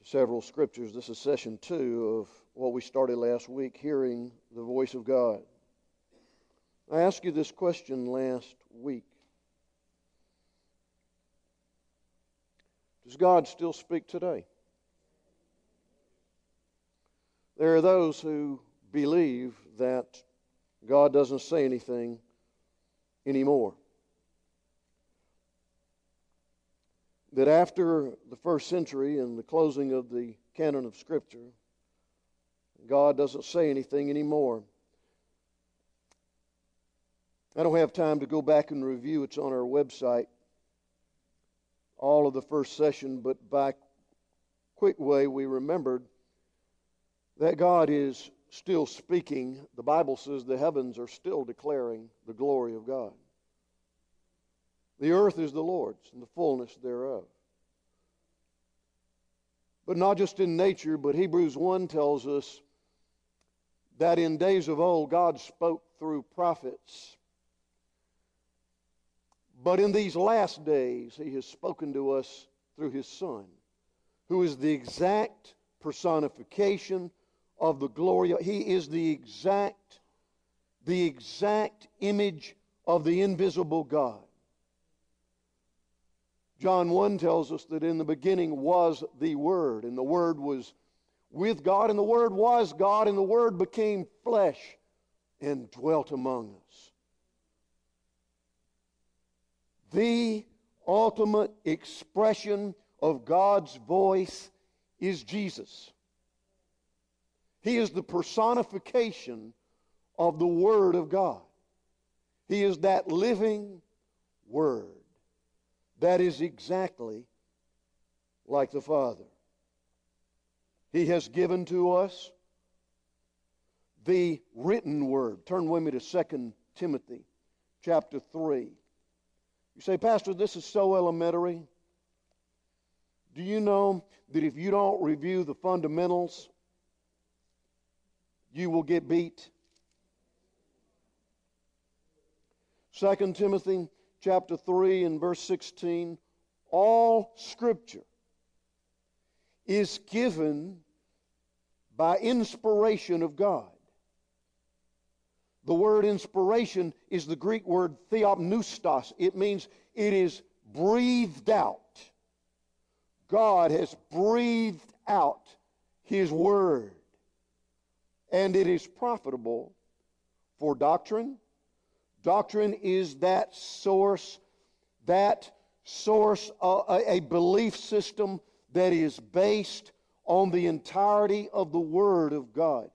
to several scriptures. This is session two of what we started last week, hearing the voice of God. I asked you this question last week Does God still speak today? There are those who believe that God doesn't say anything anymore. That after the first century and the closing of the canon of Scripture, God doesn't say anything anymore. I don't have time to go back and review, it's on our website all of the first session, but by quick way, we remembered that God is still speaking. The Bible says the heavens are still declaring the glory of God. The earth is the Lord's and the fullness thereof. But not just in nature, but Hebrews 1 tells us that in days of old God spoke through prophets but in these last days, he has spoken to us through his Son, who is the exact personification of the glory. He is the exact, the exact image of the invisible God. John 1 tells us that in the beginning was the Word, and the Word was with God, and the Word was God, and the Word became flesh and dwelt among us. The ultimate expression of God's voice is Jesus. He is the personification of the Word of God. He is that living Word that is exactly like the Father. He has given to us the written Word. Turn with me to 2 Timothy chapter 3. You say, Pastor, this is so elementary. Do you know that if you don't review the fundamentals, you will get beat? 2 Timothy chapter 3 and verse 16 all scripture is given by inspiration of God the word inspiration is the Greek word theopneustos. It means it is breathed out. God has breathed out His word. And it is profitable for doctrine. Doctrine is that source, that source, uh, a belief system that is based on the entirety of the Word of God.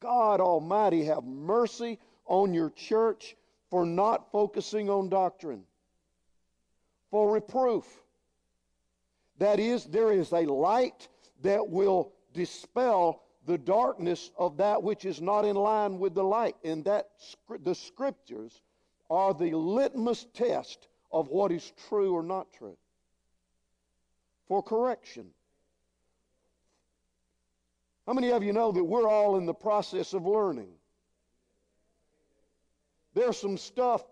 God Almighty have mercy on your church for not focusing on doctrine, for reproof. That is, there is a light that will dispel the darkness of that which is not in line with the light. And that the scriptures are the litmus test of what is true or not true. For correction, how many of you know that we're all in the process of learning? There's some stuff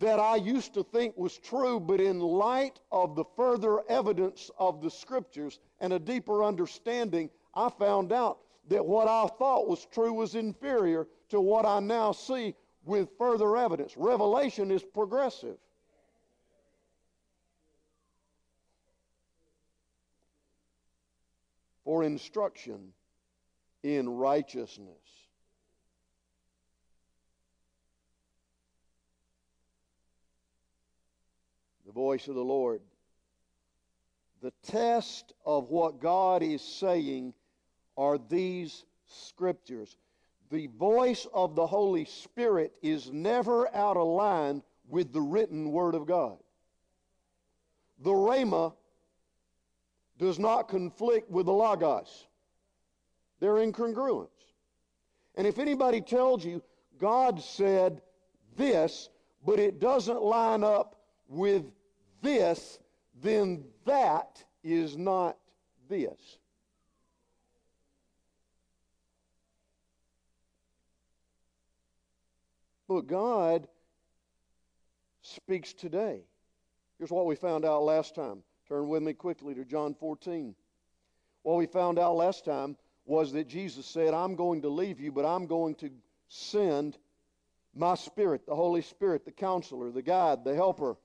that I used to think was true, but in light of the further evidence of the scriptures and a deeper understanding, I found out that what I thought was true was inferior to what I now see with further evidence. Revelation is progressive. for instruction in righteousness. The voice of the Lord. The test of what God is saying are these scriptures. The voice of the Holy Spirit is never out of line with the written Word of God. The Rhema does not conflict with the Logos. They're incongruence. And if anybody tells you God said this, but it doesn't line up with this, then that is not this. But God speaks today. Here's what we found out last time. Turn with me quickly to John 14. What we found out last time was that Jesus said, I'm going to leave you, but I'm going to send my Spirit, the Holy Spirit, the counselor, the guide, the helper.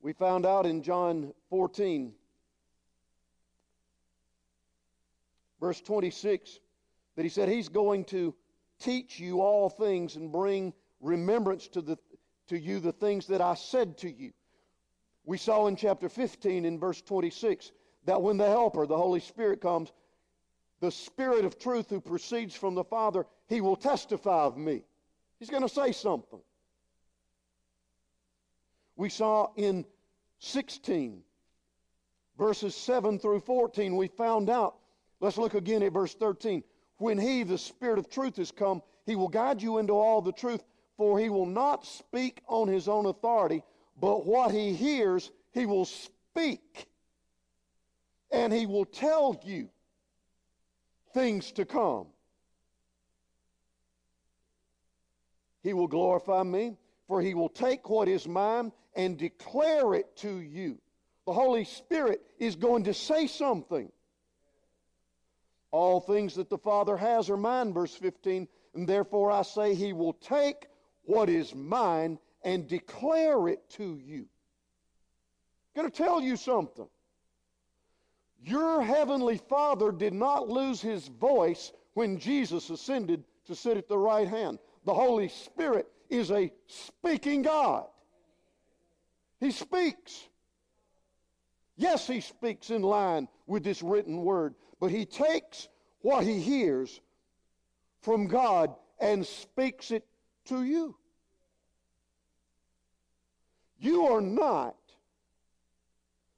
We found out in John 14, verse 26, that he said he's going to teach you all things and bring remembrance to, the, to you the things that I said to you. We saw in chapter 15 in verse 26 that when the Helper, the Holy Spirit, comes, the Spirit of truth who proceeds from the Father, he will testify of me. He's going to say something. We saw in 16, verses 7 through 14, we found out. Let's look again at verse 13. When he, the Spirit of truth, has come, he will guide you into all the truth, for he will not speak on his own authority but what he hears, he will speak. And he will tell you things to come. He will glorify me, for he will take what is mine and declare it to you. The Holy Spirit is going to say something. All things that the Father has are mine, verse 15, and therefore I say he will take what is mine and declare it to you. I'm going to tell you something. Your heavenly Father did not lose his voice when Jesus ascended to sit at the right hand. The Holy Spirit is a speaking God. He speaks. Yes, he speaks in line with this written word, but he takes what he hears from God and speaks it to you. You are not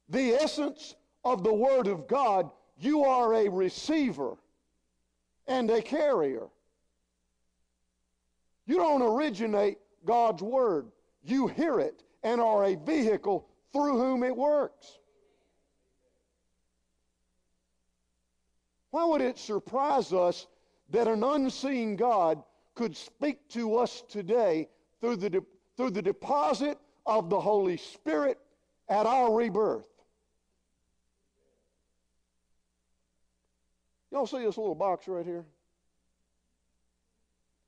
the essence of the Word of God. You are a receiver and a carrier. You don't originate God's Word. You hear it and are a vehicle through whom it works. Why would it surprise us that an unseen God could speak to us today through the, de- through the deposit of the Holy Spirit at our rebirth. Y'all see this little box right here?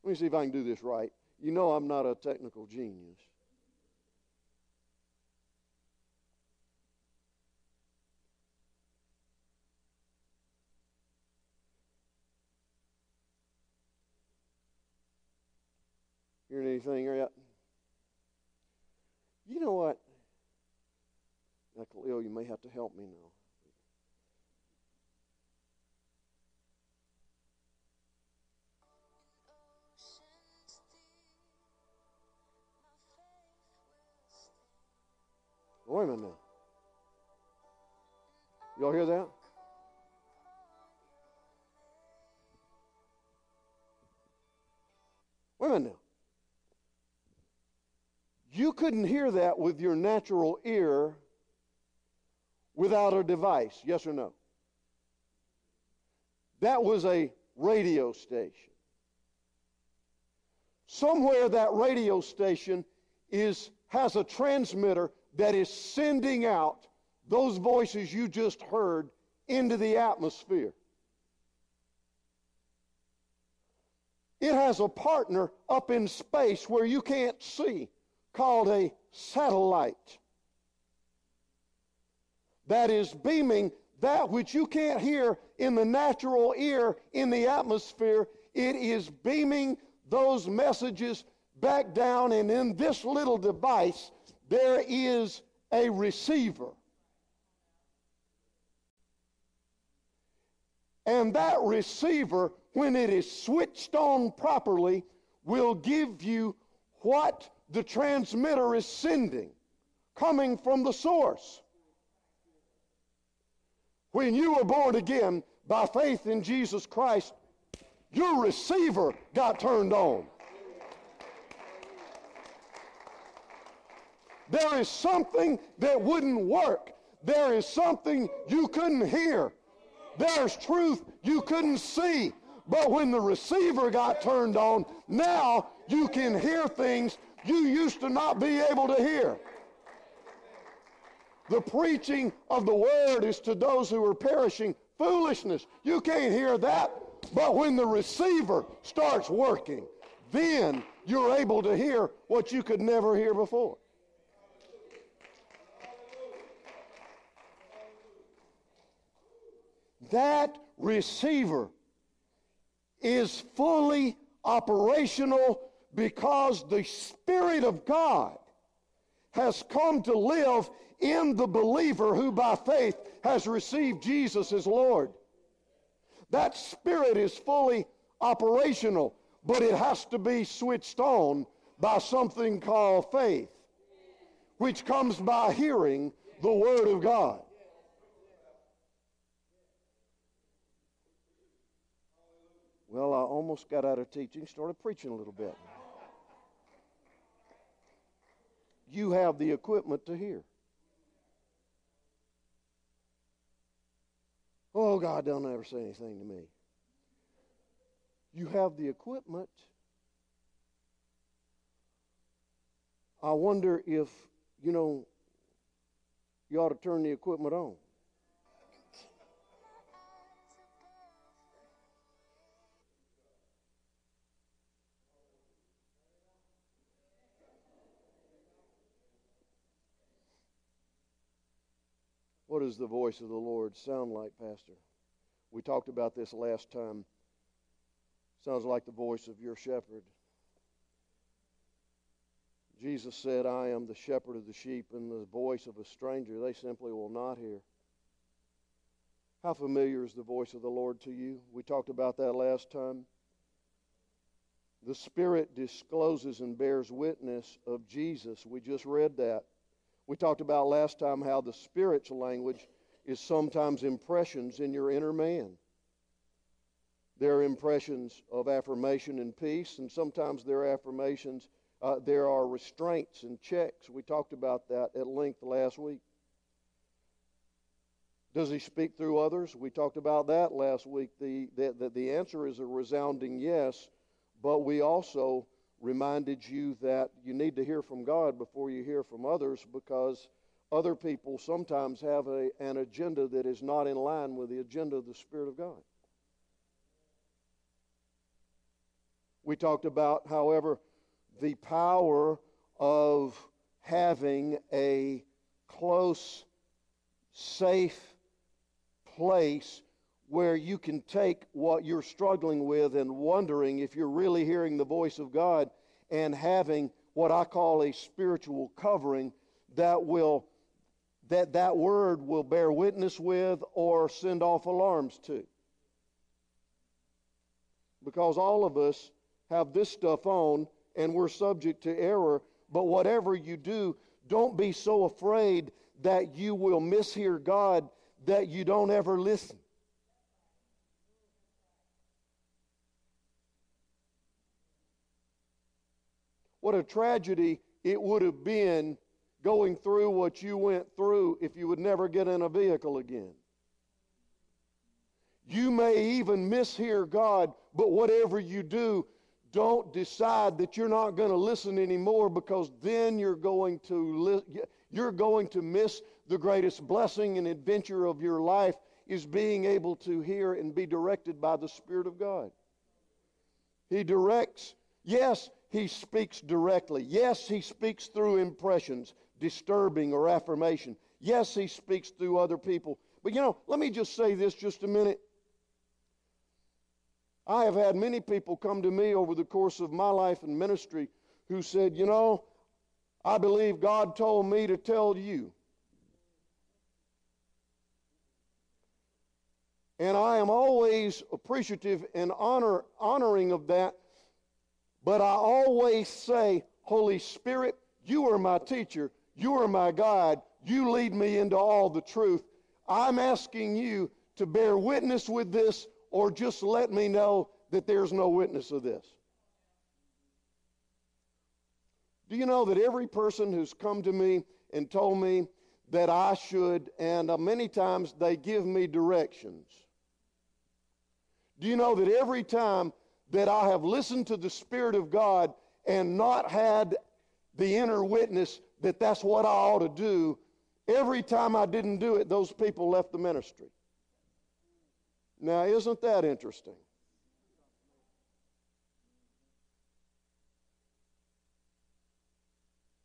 Let me see if I can do this right. You know I'm not a technical genius. Hearing anything yet? You know what? Now, Khalil, you may have to help me now. Wait a minute now. Y'all hear that? Wait a minute now. You couldn't hear that with your natural ear without a device, yes or no? That was a radio station. Somewhere that radio station is has a transmitter that is sending out those voices you just heard into the atmosphere. It has a partner up in space where you can't see called a satellite that is beaming that which you can't hear in the natural ear in the atmosphere. It is beaming those messages back down, and in this little device, there is a receiver. And that receiver, when it is switched on properly, will give you what the transmitter is sending, coming from the source. When you were born again by faith in Jesus Christ, your receiver got turned on. There is something that wouldn't work. There is something you couldn't hear. There's truth you couldn't see. But when the receiver got turned on, now you can hear things you used to not be able to hear. The preaching of the word is to those who are perishing foolishness. You can't hear that. But when the receiver starts working, then you're able to hear what you could never hear before. That receiver is fully operational because the Spirit of God has come to live in the believer who by faith has received Jesus as Lord. That spirit is fully operational, but it has to be switched on by something called faith, which comes by hearing the Word of God. Well, I almost got out of teaching, started preaching a little bit. You have the equipment to hear. Oh, God don't ever say anything to me. You have the equipment. I wonder if, you know, you ought to turn the equipment on. What does the voice of the Lord sound like, Pastor? We talked about this last time. Sounds like the voice of your shepherd. Jesus said, I am the shepherd of the sheep, and the voice of a stranger they simply will not hear. How familiar is the voice of the Lord to you? We talked about that last time. The Spirit discloses and bears witness of Jesus. We just read that. We talked about last time how the Spirit's language is sometimes impressions in your inner man. There are impressions of affirmation and peace, and sometimes there are affirmations, uh, there are restraints and checks. We talked about that at length last week. Does he speak through others? We talked about that last week. The, the, the, the answer is a resounding yes, but we also reminded you that you need to hear from God before you hear from others because other people sometimes have a, an agenda that is not in line with the agenda of the Spirit of God. We talked about, however, the power of having a close, safe place where you can take what you're struggling with and wondering if you're really hearing the voice of God and having what I call a spiritual covering that will that that word will bear witness with or send off alarms to. Because all of us have this stuff on and we're subject to error, but whatever you do, don't be so afraid that you will mishear God that you don't ever listen. What a tragedy it would have been going through what you went through if you would never get in a vehicle again. You may even mishear God, but whatever you do, don't decide that you're not going to listen anymore because then you're going to li- you're going to miss the greatest blessing and adventure of your life is being able to hear and be directed by the Spirit of God. He directs. Yes, he speaks directly. Yes, he speaks through impressions, disturbing or affirmation. Yes, he speaks through other people. But you know, let me just say this just a minute. I have had many people come to me over the course of my life and ministry who said, You know, I believe God told me to tell you. And I am always appreciative and honor, honoring of that but I always say, Holy Spirit, you are my teacher. You are my guide. You lead me into all the truth. I'm asking you to bear witness with this or just let me know that there's no witness of this. Do you know that every person who's come to me and told me that I should, and uh, many times they give me directions. Do you know that every time that I have listened to the Spirit of God and not had the inner witness that that's what I ought to do, every time I didn't do it, those people left the ministry. Now, isn't that interesting?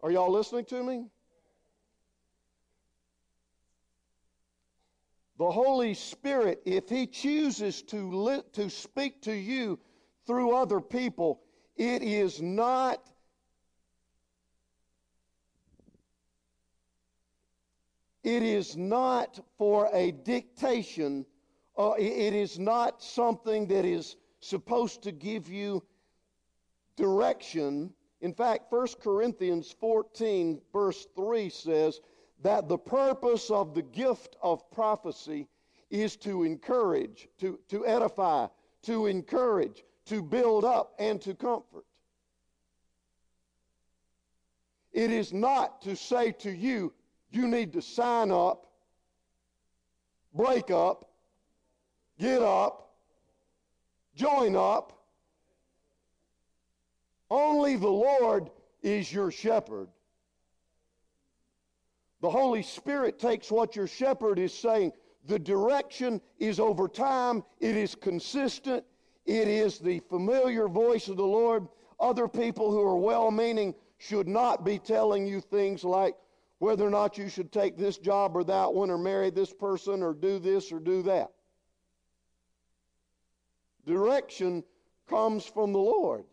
Are y'all listening to me? The Holy Spirit, if He chooses to, li- to speak to you through other people, it is not it is not for a dictation uh, it is not something that is supposed to give you direction. In fact 1 corinthians 14 verse 3 says that the purpose of the gift of prophecy is to encourage, to, to edify, to encourage, to build up, and to comfort. It is not to say to you, you need to sign up, break up, get up, join up. Only the Lord is your shepherd. The Holy Spirit takes what your shepherd is saying. The direction is over time, it is consistent, it is the familiar voice of the Lord. Other people who are well meaning should not be telling you things like whether or not you should take this job or that one, or marry this person, or do this or do that. Direction comes from the Lord.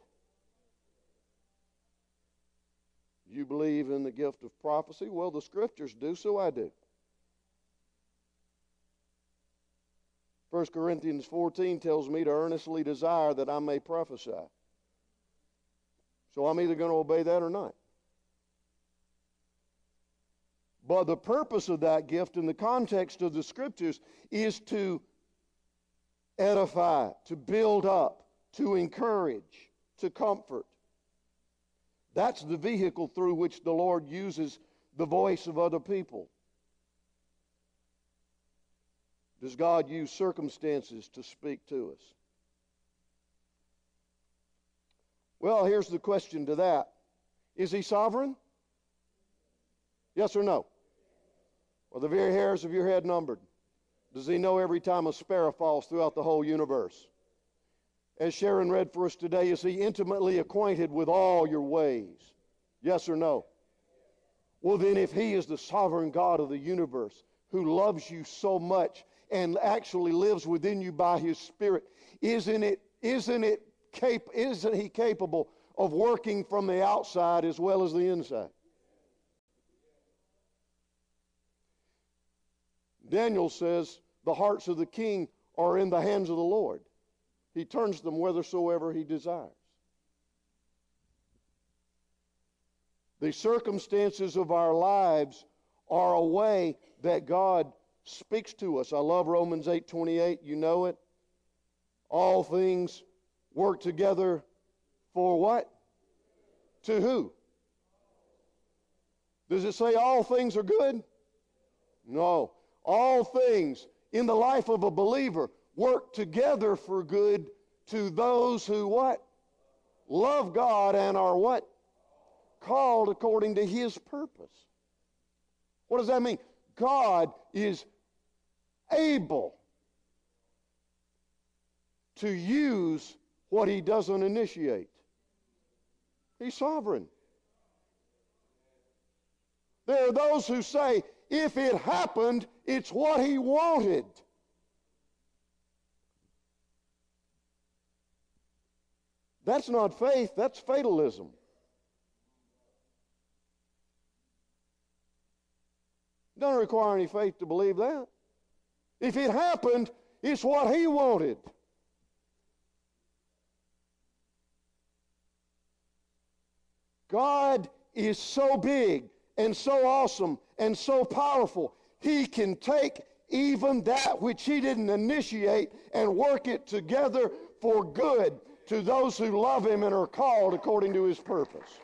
You believe in the gift of prophecy? Well, the scriptures do, so I do. 1 Corinthians 14 tells me to earnestly desire that I may prophesy. So I'm either going to obey that or not. But the purpose of that gift in the context of the scriptures is to edify, to build up, to encourage, to comfort. That's the vehicle through which the Lord uses the voice of other people. Does God use circumstances to speak to us? Well, here's the question to that Is He sovereign? Yes or no? Are the very hairs of your head numbered? Does He know every time a sparrow falls throughout the whole universe? as Sharon read for us today, is He intimately acquainted with all your ways? Yes or no? Well, then, if He is the sovereign God of the universe who loves you so much and actually lives within you by His Spirit, isn't it, isn't it cap- isn't He capable of working from the outside as well as the inside? Daniel says, The hearts of the king are in the hands of the Lord. He turns them whithersoever he desires. The circumstances of our lives are a way that God speaks to us. I love Romans 8:28, you know it. All things work together for what? To who? Does it say all things are good? No. All things in the life of a believer work together for good to those who what? Love God and are what? Called according to his purpose. What does that mean? God is able to use what he doesn't initiate. He's sovereign. There are those who say, if it happened, it's what he wanted. That's not faith, that's fatalism. Doesn't require any faith to believe that. If it happened, it's what he wanted. God is so big and so awesome and so powerful. He can take even that which he didn't initiate, and work it together for good to those who love him and are called according to his purpose.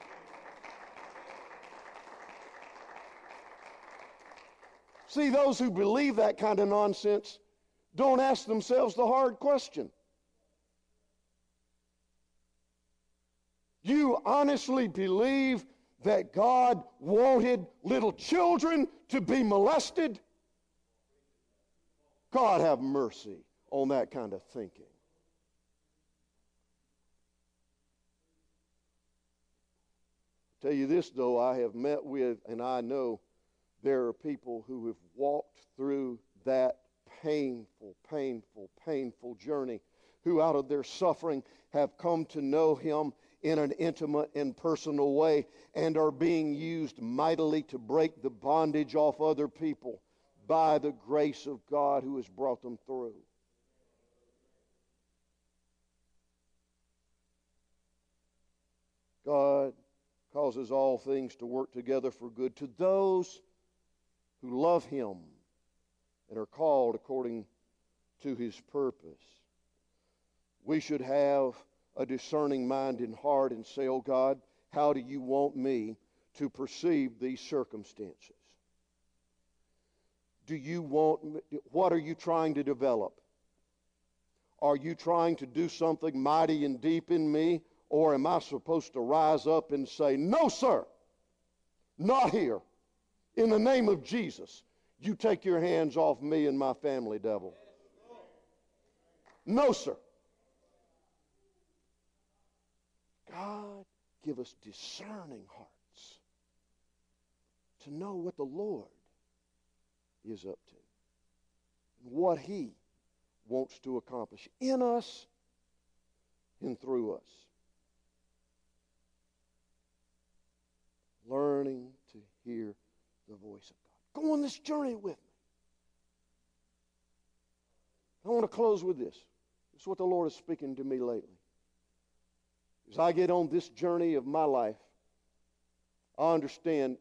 See, those who believe that kind of nonsense don't ask themselves the hard question. You honestly believe that God wanted little children to be molested? God have mercy on that kind of thinking. Tell you this, though, I have met with, and I know there are people who have walked through that painful, painful, painful journey, who out of their suffering have come to know Him in an intimate and personal way and are being used mightily to break the bondage off other people by the grace of God who has brought them through. God causes all things to work together for good to those who love Him and are called according to His purpose. We should have a discerning mind and heart and say, Oh God, how do you want me to perceive these circumstances? Do you want, what are you trying to develop? Are you trying to do something mighty and deep in me? Or am I supposed to rise up and say, No, sir, not here. In the name of Jesus, you take your hands off me and my family, devil. No, sir. God, give us discerning hearts to know what the Lord is up to and what He wants to accomplish in us and through us. Learning to hear the voice of God. Go on this journey with me. I want to close with this. This is what the Lord is speaking to me lately. As I get on this journey of my life, I understand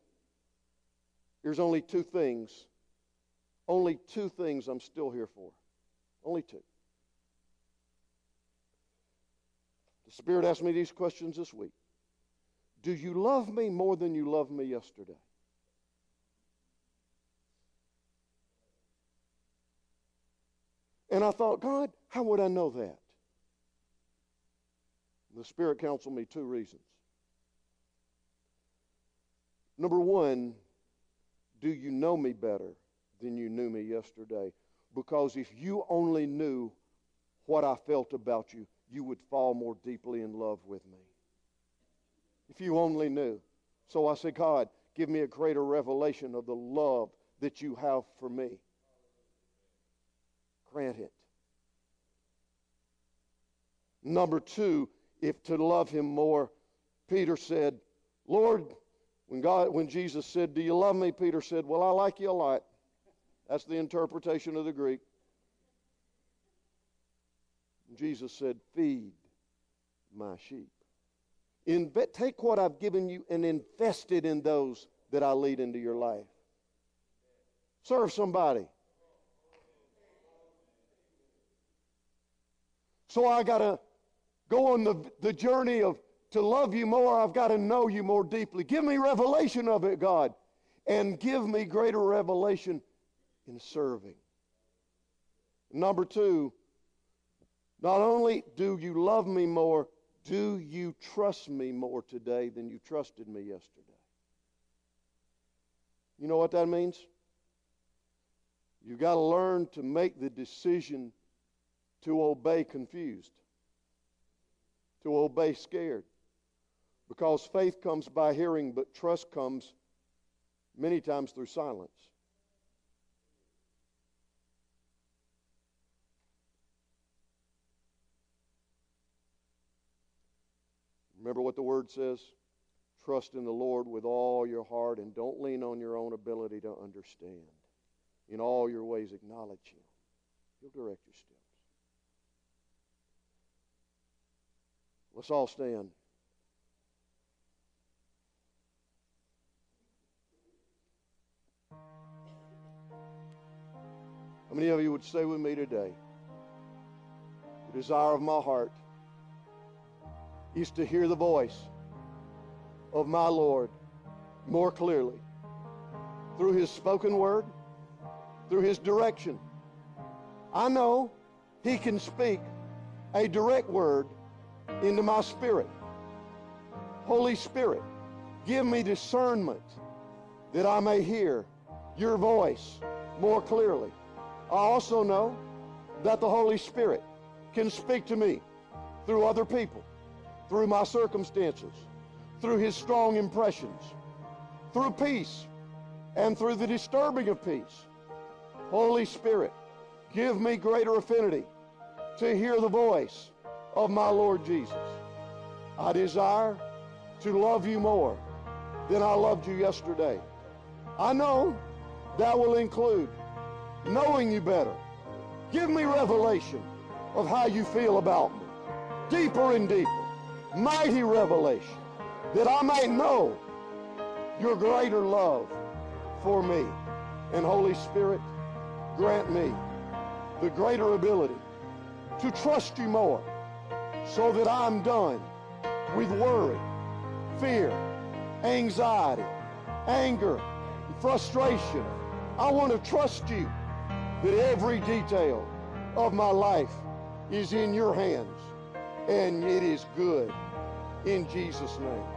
there's only two things, only two things I'm still here for. Only two. The Spirit asked me these questions this week Do you love me more than you loved me yesterday? And I thought, God, how would I know that? The Spirit counseled me two reasons. Number one, do you know me better than you knew me yesterday? Because if you only knew what I felt about you, you would fall more deeply in love with me. If you only knew. So I said, God, give me a greater revelation of the love that you have for me. Grant it. Number two, if to love him more. Peter said, Lord, when God when Jesus said, Do you love me? Peter said, Well, I like you a lot. That's the interpretation of the Greek. Jesus said, Feed my sheep. Take what I've given you and invest it in those that I lead into your life. Serve somebody. So I got to go on the, the journey of to love you more, I've got to know you more deeply. Give me revelation of it, God, and give me greater revelation in serving. Number two, not only do you love me more, do you trust me more today than you trusted me yesterday? You know what that means? You've got to learn to make the decision to obey confused to obey scared. Because faith comes by hearing, but trust comes many times through silence. Remember what the word says? Trust in the Lord with all your heart and don't lean on your own ability to understand. In all your ways, acknowledge Him. He'll direct your steps. Let's all stand. How many of you would say with me today, the desire of my heart is to hear the voice of my Lord more clearly through his spoken word, through his direction. I know he can speak a direct word into my spirit. Holy Spirit, give me discernment that I may hear your voice more clearly. I also know that the Holy Spirit can speak to me through other people, through my circumstances, through his strong impressions, through peace, and through the disturbing of peace. Holy Spirit, give me greater affinity to hear the voice of my Lord Jesus. I desire to love you more than I loved you yesterday. I know that will include knowing you better. Give me revelation of how you feel about me. Deeper and deeper. Mighty revelation. That I may know your greater love for me. And Holy Spirit, grant me the greater ability to trust you more so that I'm done with worry, fear, anxiety, anger, frustration. I want to trust you that every detail of my life is in your hands and it is good in Jesus' name.